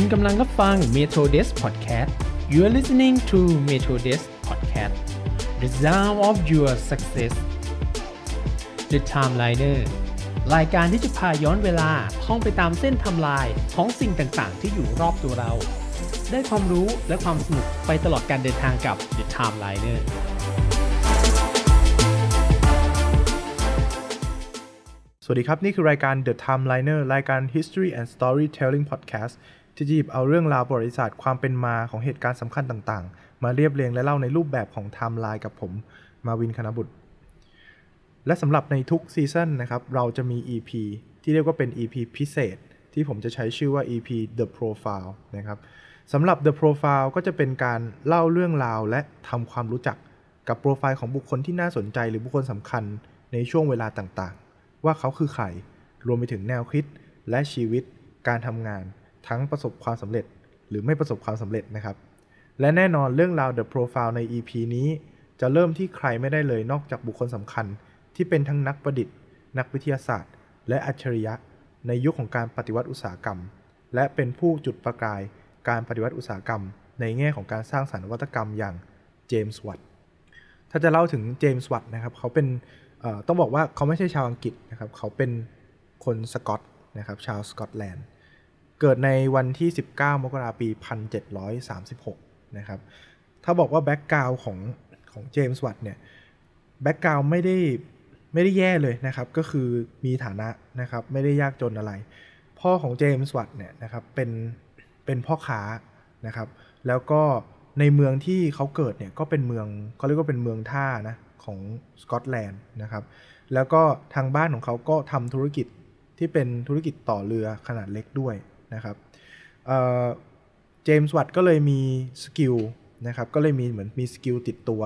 คุณกำลังรับฟัง Metro Desk Podcast you are listening to Metro Desk Podcast the sound of your success The Timeliner รายการที่จะพาย้อนเวลาท่องไปตามเส้นทำลายของสิ่งต่างๆ ที่อยู่รอบตัวเรา ได้ความรู้และความสนุกไปตลอดการเดินทางกับ The Timeliner สวัสดีครับ นี่คือรายการ The Timeliner รายการ History and Storytelling Podcast ที่จะหยิบเอาเรื่องราวประวัติศาสตร์ความเป็นมาของเหตุการณ์สำคัญต่างๆ มาเรียบเรียงและเล่าในรูปแบบของ Timeline กับผมมาวินคณบุตร และสำหรับในทุกซีซั่นนะครับ เราจะมี EP ที่เรียกว่าเป็น EP พิเศษ ที่ผมจะใช้ชื่อว่า EP The Profile นะครับสำหรับ The Profile ก็จะเป็นการเล่าเรื่องราวและทำความรู้จักกับโปรไฟล์ของบุคคลที่น่าสนใจหรือบุคคลสำคัญในช่วงเวลาต่างๆ ว่าเขาคือใคร รวมไปถึงแนวคิดและชีวิตการทำงาน ทั้งประสบความสำเร็จ หรือไม่ประสบความสำเร็จนะครับ และแน่นอนเรื่องราว The Profile ใน EP นี้จะเริ่มที่ใครไม่ได้เลยนอกจากบุคคลสำคัญ ที่เป็นทั้งนักประดิษฐ์ นักวิทยาศาสตร์ และอัจฉริยะ ในยุคของการปฏิวัติอุตสาหกรรม และเป็นผู้จุดประกายการปฏิวัติอุตสาหกรรม ในแง่ของการสร้างสรรค์นวัตกรรมอย่างเจมส์วัตถ้าจะเล่าถึงเจมส์วัตนะครับเขาเป็นต้องบอกว่าเขาไม่ใช่ชาวอังกฤษนะครับเขาเป็นคนสกอตนะครับชาวสกอตแลนด์ เกิดในวันที่ 19 มกราคมปี 1736 นะครับ ถ้าบอกว่า background ของของเจมส์วัตเนี่ย background ไม่ได้ไม่ได้แย่เลยนะครับ ก็คือมีฐานะนะครับ ไม่ได้ยากจนอะไร พ่อของเจมส์วัตเนี่ยนะครับเป็นเป็นพ่อค้านะครับ แล้วก็ในเมืองที่เขาเกิดเนี่ยก็เป็นเมืองเขาเรียกว่าเป็นเมืองท่านะของสกอตแลนด์นะครับ แล้วก็ทางบ้านของเขาก็ทำธุรกิจที่เป็นธุรกิจต่อเรือขนาดเล็กด้วย นะครับเจมส์วัตก็เลยมี skill นะครับก็เลยมีเหมือนมี skill ติดตัว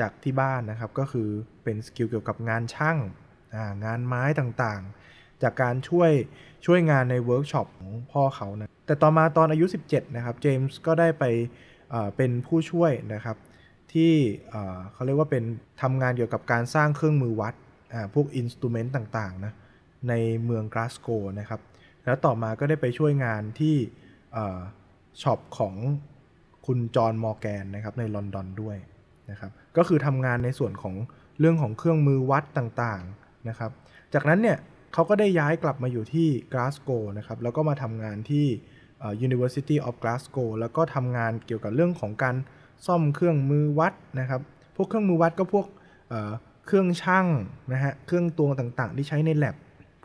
จากที่บ้านนะครับ ก็คือเป็น skill เกี่ยวกับงานช่างงานไม้ต่างๆ จากการช่วยช่วยงานในเวิร์กช็อปของพ่อเขานะแต่ต่อมาตอนอายุ 17 นะครับเจมส์ก็ได้ไปเป็นผู้ช่วยนะครับ ที่เขาเรียกว่าเป็นทำงานเกี่ยวกับการสร้างเครื่องมือวัดพวก instrument ต่างๆนะในเมืองกลาสโกนะครับ แล้วต่อมาก็ได้ไปช่วยงานที่ shop ของคุณจอห์นมอร์แกนนะครับในลอนดอนด้วยนะครับ ก็คือทำงานในส่วนของเรื่องของเครื่องมือวัดต่างๆนะครับ จากนั้นเนี่ยเขาก็ได้ย้ายกลับมาอยู่ที่กลาสโกนะครับ แล้วก็มาทำงานที่ University of Glasgow แล้วก็ทำงานเกี่ยวกับเรื่องของการซ่อมเครื่องมือวัดนะครับ พวกเครื่องมือวัดก็พวกเครื่องชั่งนะฮะ เครื่องตวงต่างๆ ที่ใช้ใน lab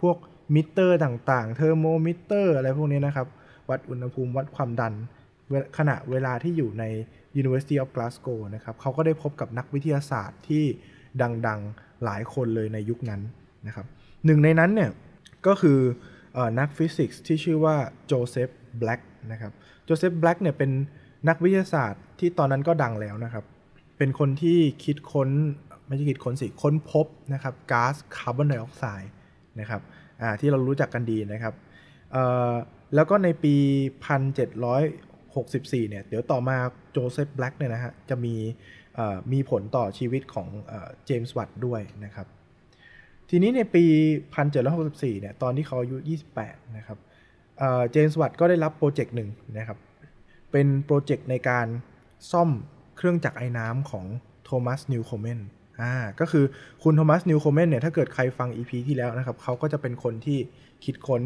พวก มิเตอร์ต่างๆ เทอร์โมมิเตอร์อะไรพวกนี้นะครับ วัดอุณหภูมิวัดความดันขณะเวลาที่อยู่ใน University of Glasgow นะครับเขาก็ได้พบกับนักวิทยาศาสตร์ที่ดังๆ หลายคนเลยในยุคนั้นนะครับหนึ่งในนั้นเนี่ยก็คือนักฟิสิกส์ที่ชื่อว่าโจเซฟแบล็กนะครับโจเซฟแบล็กเนี่ยเป็นนักวิทยาศาสตร์ที่ตอนนั้นก็ดังแล้วนะครับ เป็นคนที่คิดค้น ไม่ใช่คิดค้นสิ ค้นพบนะครับก๊าซคาร์บอนไดออกไซด์นะครับ ที่เรารู้จักกันดีนะครับแล้วก็ในปี 1764 เนี่ย เดี๋ยวต่อมาโจเซฟแบล็กเนี่ยนะฮะ จะมีมีผลต่อชีวิตของเจมส์วัตด้วยนะครับ ทีนี้ในปี 1764 เนี่ย ตอนที่เขาอายุ 28 นะครับเจมส์วัตก็ได้รับโปรเจกต์หนึ่งนะครับ เป็นโปรเจกต์ในการซ่อมเครื่องจักรไอน้ำของโทมัสนิวโคเมน อ่าก็คือคุณโทมัสนิวโคเมนเนี่ยถ้าเกิดใครฟัง EP ที่แล้วนะครับเขาก็จะเป็นคนที่คิดค้น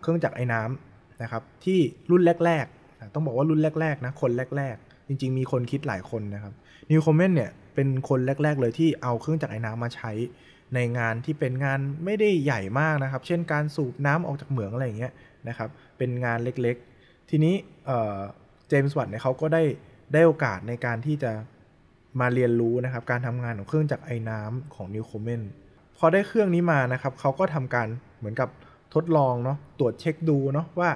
เครื่องจักรไอ้น้ำนะครับที่รุ่นแรกๆ ต้องบอกว่ารุ่นแรกๆนะคนแรกๆ จริงๆ มีคนคิดหลายคนนะครับนิวโคเมนเนี่ยเป็นคนแรก ๆ เลยที่เอาเครื่องจักรไอ้น้ำมาใช้ในงานที่เป็นงานไม่ได้ใหญ่มากนะครับ เช่นการสูบน้ำออกจากเหมืองอะไรอย่างเงี้ยนะครับ เป็นงานเล็กๆ ทีนี้เจมส์วัตเนี่ยเขาก็ได้ได้โอกาสในการที่จะ มาเรียนรู้นะครับการทำงานของเครื่องจักรไอ้น้ำของนิวโคเมนพอได้เครื่องนี้มานะครับเขาก็ทำการเหมือนกับทดลองเนาะตรวจเช็คดูเนาะว่า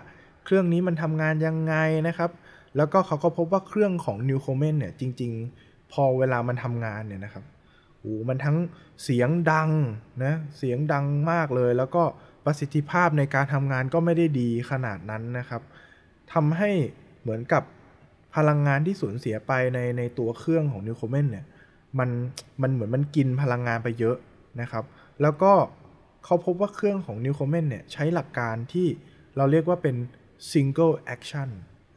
เครื่องนี้มันทำงานยังไงนะครับ แล้วก็เขาก็พบว่าเครื่องของนิวโคเมนเนี่ยจริง ๆ พอเวลามันทำงานเนี่ยนะครับโอ้มันทั้งเสียงดังนะเสียงดังมากเลย แล้วก็ประสิทธิภาพในการทำงานก็ไม่ได้ดีขนาดนั้นนะครับทำให้เหมือนกับ พลังงานที่สูญเสียไปในในตัวเครื่องของนิวโคเมนเนี่ยมันมันเหมือนมันกินพลังงานไปเยอะนะครับ แล้วก็เขาพบว่าเครื่องของนิวโคเมนเนี่ยใช้หลักการที่เราเรียกว่าเป็น single action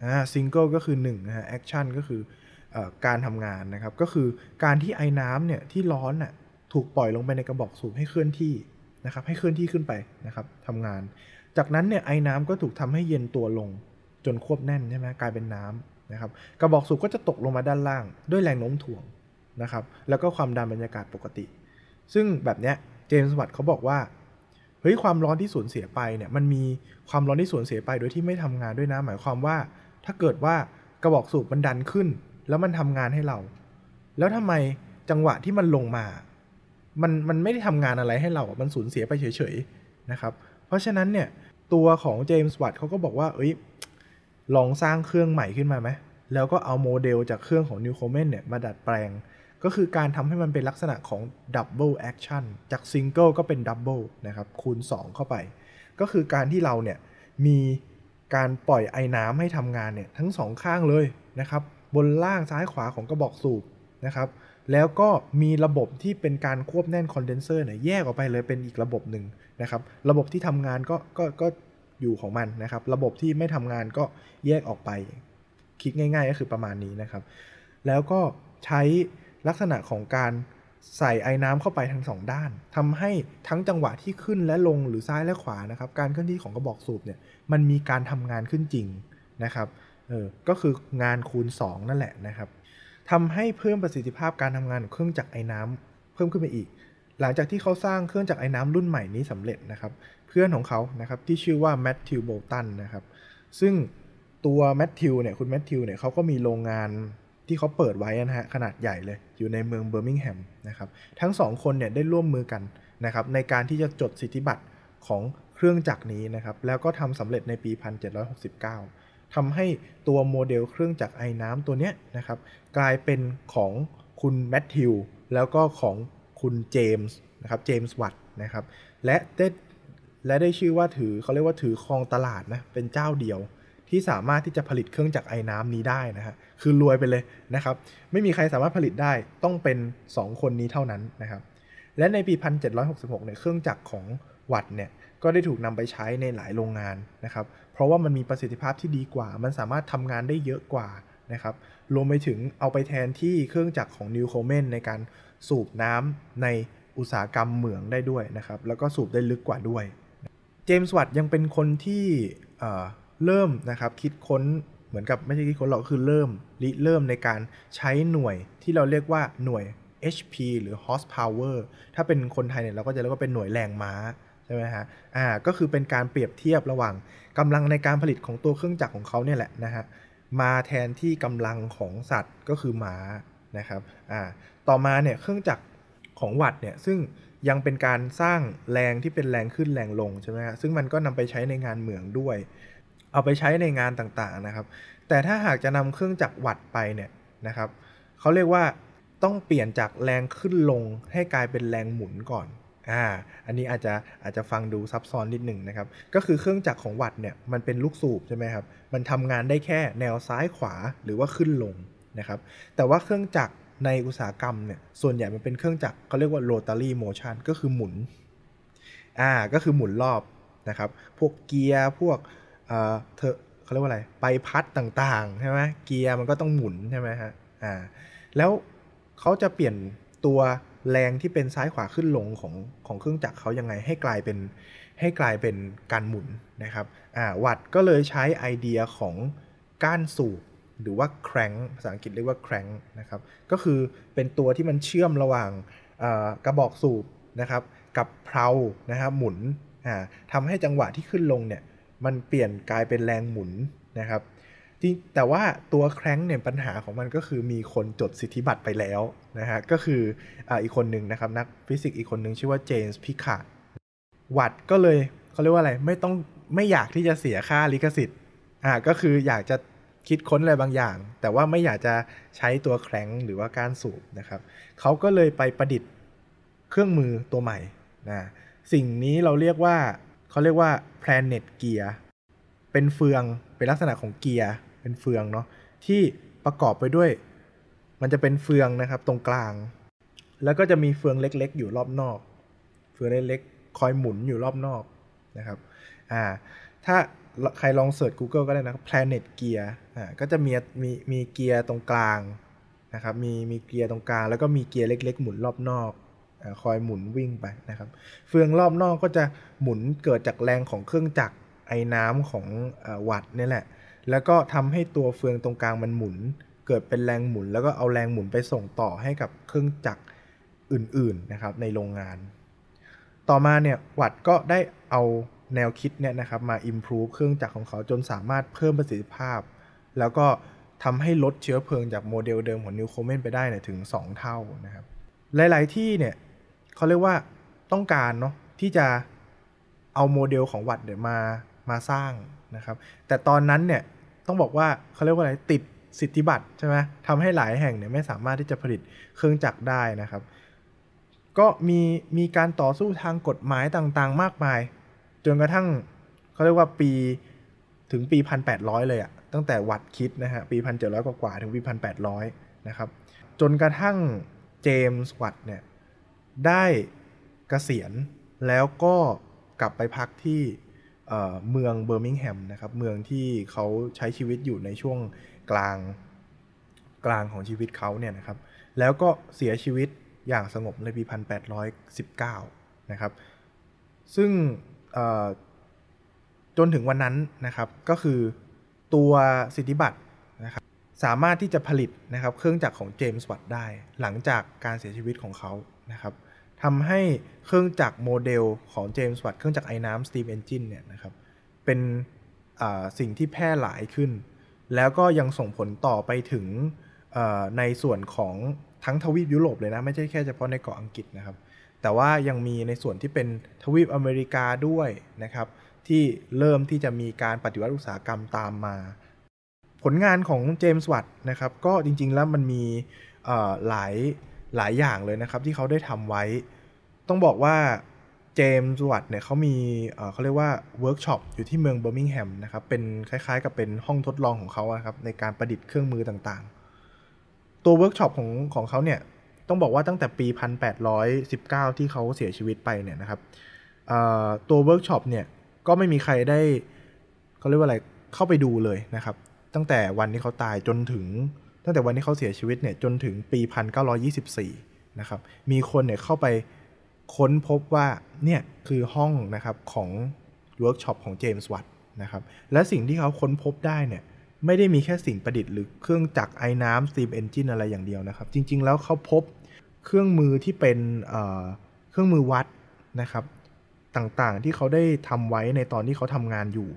อ่า single ก็คือ1นะฮะ action ก็คืออการทำงานนะครับ ก็คือการที่ไอ้น้ำเนี่ยที่ร้อนน่ะถูกปล่อยลงไปในกระบอกสูบให้เคลื่อนที่นะครับ ให้เคลื่อนที่ขึ้นไปนะครับทำงาน จากนั้นเนี่ยไอ้น้ำก็ถูกทำให้เย็นตัวลงจนควบแน่นใช่ไหมกลายเป็นน้ำ นะครับกระบอกสูบก็จะตกลงมาด้านล่างด้วยแรงโน้มถ่วงนะครับแล้วก็ความดันบรรยากาศปกติ ซึ่งแบบเนี้ยเจมส์วัตเขาบอกว่าเฮ้ยความร้อนที่สูญเสียไปเนี่ยมันมีความร้อนที่สูญเสียไปโดยที่ไม่ทำงานด้วยนะ หมายความว่า ถ้าเกิดว่ากระบอกสูบมันดันขึ้น แล้วมันทำงานให้เรา แล้วทำไมจังหวะที่มันลงมา มันมันไม่ได้ทำงานอะไรให้เรา มันสูญเสียไปเฉยๆนะครับ เพราะฉะนั้นเนี่ยตัวของเจมส์วัตเขาก็บอกว่าเอ้ย ลองสร้างเครื่องใหม่ขึ้นมาไหมแล้วก็เอาโมเดลจากเครื่องของนิวโคเมนเนี่ยมาดัดแปลง ก็คือการทำให้มันเป็นลักษณะของ double action จากซิงเกิลก็เป็น double นะครับคูณ 2 เข้าไป ก็คือการที่เราเนี่ยมีการปล่อยไอน้ำให้ทำงานเนี่ยทั้งสองข้างเลยนะครับบนล่างซ้ายขวาของกระบอกสูบนะครับแล้วก็มีระบบที่เป็นการควบแน่นคอนเดนเซอร์เนี่ยแยกออกไปเลยเป็นอีกระบบหนึ่งนะครับ ระบบที่ทำงานก็ก็ก็ อยู่ของมันนะครับ ระบบที่ไม่ทำงานก็แยกออกไปคิดง่าย ๆ ก็คือประมาณนี้นะครับ แล้วก็ใช้ลักษณะของการใส่ไอ้น้ำเข้าไปทั้งสองด้านทำให้ทั้งจังหวะที่ขึ้นและลงหรือซ้ายและขวานะครับ การเคลื่อนที่ของกระบอกสูบเนี่ยมันมีการทำงานขึ้นจริงนะครับเออก็คืองานคูณ 2 นั่นแหละนะครับทำให้เพิ่มประสิทธิภาพการทำงานของเครื่องจักรไอ้น้ำเพิ่มขึ้นไปอีก หลังจากที่เขาสร้างเครื่องจักรไอ้น้ำรุ่นใหม่นี้สำเร็จนะครับ เพื่อนของเขานะครับที่ชื่อว่าแมทธิวโบตันนะครับซึ่งตัวแมทธิวเนี่ยคุณแมทธิวเนี่ยเขาก็มีโรงงานที่เขาเปิดไว้นะฮะขนาดใหญ่เลยอยู่ในเมืองเบอร์มิงแฮมนะครับทั้งสองคนเนี่ยได้ร่วมมือกันนะครับในการที่จะจดสิทธิบัตรของเครื่องจักรนี้นะครับแล้วก็ทำสำเร็จในปี 1769ทำให้ตัวโมเดลเครื่องจักรไอ้น้ำตัวเนี้ยนะครับกลายเป็นของคุณแมทธิวแล้วก็ของคุณเจมส์นะครับเจมส์วัตนะครับและได้ และได้ชื่อว่าถือเขาเรียกว่าถือครองตลาดนะเป็นเจ้าเดียวที่สามารถที่จะผลิตเครื่องจักรไอ้น้ำนี้ได้นะฮะคือรวยไปเลยนะครับ ไม่มีใครสามารถผลิตได้ต้องเป็น 2 คนนี้เท่านั้นนะครับ และในปี 1766เนี่ยเครื่องจักรของวัตเนี่ยก็ได้ถูกนำไปใช้ในหลายโรงงานนะครับ เพราะว่ามันมีประสิทธิภาพที่ดีกว่า มันสามารถทำงานได้เยอะกว่านะครับ รวมไปถึงเอาไปแทนที่เครื่องจักรของนิวโคเมนในการสูบน้ำในอุตสาหกรรมเหมืองได้ด้วยนะครับ แล้วก็สูบได้ลึกกว่าด้วย จมส์วัตยังเป็นคนที่เริ่มนะครับคิดค้นเหมือนกับไม่ใช่คิดค้นหรอกคือเริ่มริเริ่มในการใช้หน่วยที่เราเรียกว่าหน่วย HP หรือ horsepower ถ้าเป็นคนไทยเนี่ยเราก็จะเรียกว่าเป็นหน่วยแรงม้าใช่ไหมฮะอ่าก็คือเป็นการเปรียบเทียบระหว่างกำลังในการผลิตของตัวเครื่องจักรของเขาเนี่ยแหละนะฮะมาแทนที่กำลังของสัตว์ก็คือม้านะครับอ่าต่อมาเนี่ยเครื่องจักรของวัดเนี่ยซึ่ง ยังเป็นการสร้างแรงที่เป็นแรงขึ้นแรงลงใช่ไหมฮะซึ่งมันก็นำไปใช้ในงานเหมืองด้วย เอาไปใช้ในงานต่างๆนะครับ แต่ถ้าหากจะนำเครื่องจักรวัดไปเนี่ยนะครับเขาเรียกว่าต้องเปลี่ยนจากแรงขึ้นลงให้กลายเป็นแรงหมุนก่อนอ่าอันนี้อาจจะอาจจะฟังดูซับซ้อนนิดหนึ่งนะครับ ก็คือเครื่องจักรของวัดเนี่ยมันเป็นลูกสูบใช่ไหมครับ มันทำงานได้แค่แนวซ้ายขวาหรือว่าขึ้นลงนะครับ แต่ว่าเครื่องจักร ในอุตสาหกรรมเนี่ยส่วนใหญ่มันเป็นเครื่องจักรเขาเรียกว่า rotary motion ก็คือหมุนอ่าก็คือหมุนรอบนะครับ พวกเกียร์พวกเธอเขาเรียกว่าอะไรใบพัดต่างๆใช่ไหมเกียร์มันก็ต้องหมุนใช่ไหมฮะอ่าแล้วเขาจะเปลี่ยนตัวแรงที่เป็นซ้ายขวาขึ้นลงของของเครื่องจักรเขายังไงให้กลายเป็นให้กลายเป็นการหมุนนะครับอ่าวัดก็เลยใช้ไอเดียของก้านสูบ หรือว่าแครงภาษาอังกฤษเรียกว่าแครงนะครับก็คือเป็นตัวที่มันเชื่อมระหว่างกระบอกสูบนะครับกับเพลานะครับหมุนทำให้จังหวะที่ขึ้นลงเนี่ยมันเปลี่ยนกลายเป็นแรงหมุนนะครับแต่ว่าตัว crank เนี่ยปัญหาของมันก็คือมีคนจดสิทธิบัตรไปแล้วนะฮะก็คือออีกคนหนึ่งนะครับนักฟิสิกส์อีกคนหนึ่งชื่อว่าเจมส์พิคาร์ดวัดก็เลยเขาเรียกว่าอะไรไม่ต้องไม่อยากที่จะเสียค่าลิขสิทธิ์อ่าก็คืออยากจะ คิดค้นอะไรบางอย่าง แต่ว่าไม่อยากจะใช้ตัวแคร้งหรือว่าการสูบนะครับเขาก็เลยไปประดิษฐ์เครื่องมือตัวใหม่นะสิ่งนี้เราเรียกว่าเขาเรียกว่า planet gear เป็นเฟืองเป็นลักษณะของเกียร์เป็นเฟืองเนาะที่ประกอบไปด้วย มันจะเป็นเฟืองนะครับตรงกลาง แล้วก็จะมีเฟืองเล็ก ๆ อยู่รอบนอก เฟืองเล็กๆคอยหมุนอยู่รอบนอกนะครับอ่าถ้า ใครลองเสิร์ช Google ก็ได้นะครับ planet gear อ่าก็จะมีมีมีเกียร์ตรงกลางนะครับมีมีเกียร์ตรงกลาง แล้วก็มีเกียร์เล็ก ๆ หมุนรอบนอกอคอยหมุนวิ่งไปนะครับ เฟืองรอบนอกก็จะหมุนเกิดจากแรงของเครื่องจักรไอ้น้ำของอวัตนี่แหละ แล้วก็ทำให้ตัวเฟืองตรงกลางมันหมุน เกิดเป็นแรงหมุน แล้วก็เอาแรงหมุนไปส่งต่อให้กับเครื่องจักรอื่นๆนะครับในโรงงาน ต่อมาเนี่ยวัตก็ได้เอา แนวคิดเนี่ยนะครับมา improve เครื่องจักรของเขาจนสามารถเพิ่มประสิทธิภาพ แล้วก็ทำให้ลดเชื้อเพลิงจากโมเดลเดิมของนิวโคเมนไปได้เนี่ยถึง 2 เท่านะครับ หลาย ๆ ที่เนี่ยเขาเรียกว่าต้องการเนาะที่จะเอาโมเดลของวัตเนี่ยมามาสร้างนะครับ แต่ตอนนั้นเนี่ยต้องบอกว่าเขาเรียกว่าอะไรติดสิทธิบัตรใช่ไหมทำให้หลายแห่งเนี่ยไม่สามารถที่จะผลิตเครื่องจักรได้นะครับ ก็มีมีการต่อสู้ทางกฎหมายต่างๆ มากมาย จนกระทั่งเขาเรียกว่าปีถึงปี 1800 เลยอะตั้งแต่วัดคิดนะฮะปี 1700 กว่าถึงปี 1800 นะครับ จนกระทั่งเจมส์วัตเนี่ยได้เกษียณแล้วก็กลับไปพักที่เมืองเบอร์มิงแฮมนะครับเมืองที่เขาใช้ชีวิตอยู่ในช่วงกลางกลางของชีวิตเขาเนี่ยนะครับแล้วก็เสียชีวิตอย่างสงบในปี 1819 นะครับ ซึ่ง จนถึงวันนั้นนะครับ ก็คือตัวสิทธิบัตรนะครับสามารถที่จะผลิตนะครับเครื่องจักรของเจมส์วัตได้ หลังจากการเสียชีวิตของเขานะครับทำให้เครื่องจักรโมเดลของเจมส์วัตเครื่องจักรไอ้น้ำ steam engine เนี่ยนะครับเป็นสิ่งที่แพร่หลายขึ้น แล้วก็ยังส่งผลต่อไปถึงในส่วนของทั้งทวีปยุโรปเลยนะ ไม่ใช่แค่เฉพาะในเกาะอังกฤษนะครับ แต่ว่ายังมีในส่วนที่เป็นทวีปอเมริกาด้วยนะครับ ที่เริ่มที่จะมีการปฏิวัติอุตสาหกรรมตามมา ผลงานของเจมส์วัตนะครับ ก็จริงๆแล้วมันมีหลายหลายอย่างเลยนะครับ ที่เขาได้ทำไว้ ต้องบอกว่าเจมส์วัตเนี่ยเขามีเขาเรียกว่าเวิร์กช็อปอยู่ที่เมืองเบอร์มิงแฮมนะครับ เป็นคล้ายๆ กับเป็นห้องทดลองของเขาครับในการประดิษฐ์เครื่องมือต่างๆ ตัวเวิร์กช็อปของของเขาเนี่ย ต้องบอกว่าตั้งแต่ปี 1819 ที่เขาเสียชีวิตไปเนี่ยนะครับตัวเวิร์กช็อปเนี่ยก็ไม่มีใครได้เขาเรียกว่าอะไรเข้าไปดูเลยนะครับ ตั้งแต่วันที่เขาตายจนถึง ตั้งแต่วันที่เขาเสียชีวิตเนี่ยจนถึงปี 1924 นะครับ มีคนเนี่ยเข้าไปค้นพบว่าเนี่ยคือห้องนะครับของเวิร์กช็อปของเจมส์วัตนะครับและสิ่งที่เขาค้นพบได้เนี่ยไม่ได้มีแค่สิ่งประดิษฐ์หรือเครื่องจักรไอ้น้ำ steam engine อะไรอย่างเดียวนะครับ จริง ๆ แล้วเขาพบ เครื่องมือที่เป็นเครื่องมือวัดนะครับ ต่างๆที่เขาได้ทำไว้ในตอนที่เขาทำงานอยู่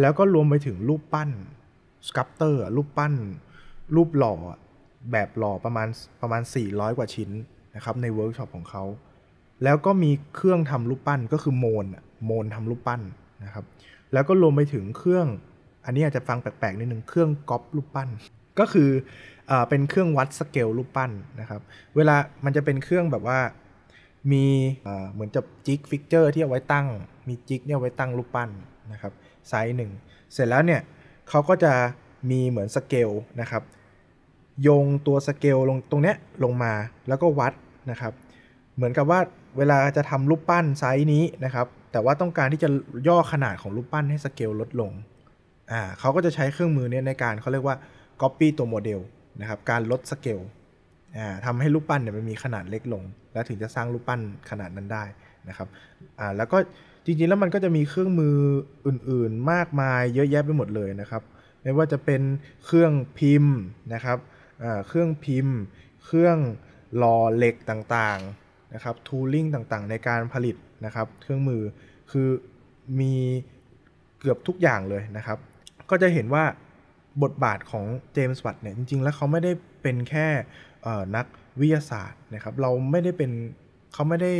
แล้วก็รวมไปถึงรูปปั้นsculpture รูปปั้น รูปหล่อแบบหล่อประมาณประมาณ 400 กว่าชิ้นนะครับในเวิร์กช็อปของเขา แล้วก็มีเครื่องทำรูปปั้นก็คือโมนโมนทำรูปปั้นนะครับ แล้วก็รวมไปถึงเครื่อง อันนี้อาจจะฟังแปลกๆนิดนึงเครื่องก๊อปรูปปั้น ก็คืออเป็นเครื่องวัดสเกลรูปปั้นนะครับ เวลามันจะเป็นเครื่องแบบว่ามีเหมือนจะ jig fixture ที่เอาไว้ตั้ง มี jig เนี่ยไว้ตั้งรูปปั้นนะครับไซส์หนึ่งเสร็จแล้วเนี่ยเขาก็จะมีเหมือนสเกลนะครับโยงตัวสเกลลงตรงเนี้ยลงมาแล้วก็วัดนะครับ เหมือนกับว่าเวลาจะทำรูปปั้นไซส์นี้นะครับ แต่ว่าต้องการที่จะย่อขนาดของรูปปั้นให้สเกลลดลงอ่าเขาก็จะใช้เครื่องมือเนี้ยในการเขาเรียกว่า copy ตัวโมเดลนะครับการลดสเกลทำให้รูปปั้นเนี่ยมันมีขนาดเล็กลง แล้วถึงจะสร้างรูปปั้นขนาดนั้นได้นะครับแล้วก็จริงๆแล้วมันก็จะมีเครื่องมืออื่นๆมากมายเยอะแยะไปหมดเลยนะครับไม่ว่าจะเป็นเครื่องพิมพ์นะครับเครื่องพิมพ์ เครื่องหล่อเหล็กต่างๆนะครับทูลิ่งต่างๆ ในการผลิตนะครับ เครื่องมือคือมีเกือบทุกอย่างเลยนะครับ ก็จะเห็นว่า บทบาทของเจมส์วัตเนี่ยจริงๆ แล้วเขาไม่ได้เป็นแค่นักวิทยาศาสตร์นะครับเราไม่ได้เป็นเขาไม่ได้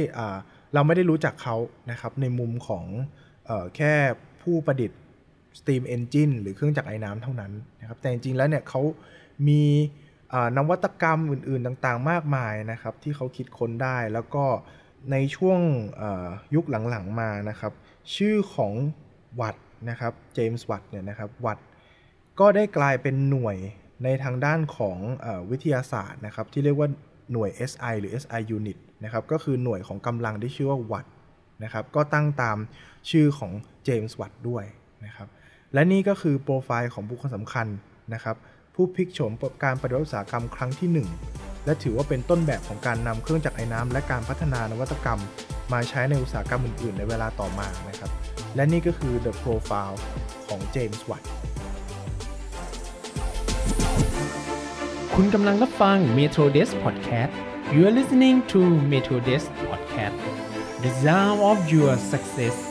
เราไม่ได้รู้จักเขานะครับในมุมของอแค่ผู้ประดิษฐ์ Steam Engine หรือเครื่องจักรไอ้น้ำเท่านั้นนะครับแต่จริงๆแล้วเนี่ยเขามีนวัตกรรมอื่นๆต่างๆ มากมายนะครับที่เขาคิดค้นได้แล้วก็ในช่วงยุคหลังๆมานะครับชื่อของวัตนะครับเจมส์วัตเนี่ยนะครับวัต ก็ได้กลายเป็นหน่วยในทางด้านของอวิทยาศาสตร์นะครับ ที่เรียกว่าหน่วย SI หรือ SI unit นะครับ ก็คือหน่วยของกำลังที่ชื่อว่าวัตนะครับ ก็ตั้งตามชื่อของเจมส์วัตด้วยนะครับ และนี่ก็คือโปรไฟล์ของบุคคลสำคัญนะครับ ผู้พลิกโฉมการปฏิวัติอุตสาหกรรมครั้งที่ 1 และถือว่าเป็นต้นแบบของการนำเครื่องจักรไอ้น้ำและการพัฒนานวัตกรรม มาใช้ในอุตสาหกรรมอื่นๆ ในเวลาต่อมานะครับ และนี่ก็คือ The Profile ของเจมส์วัต คุณกำลังรับฟัง Metro Desk Podcast You are listening to Metro Desk Podcast The Sound of Your Success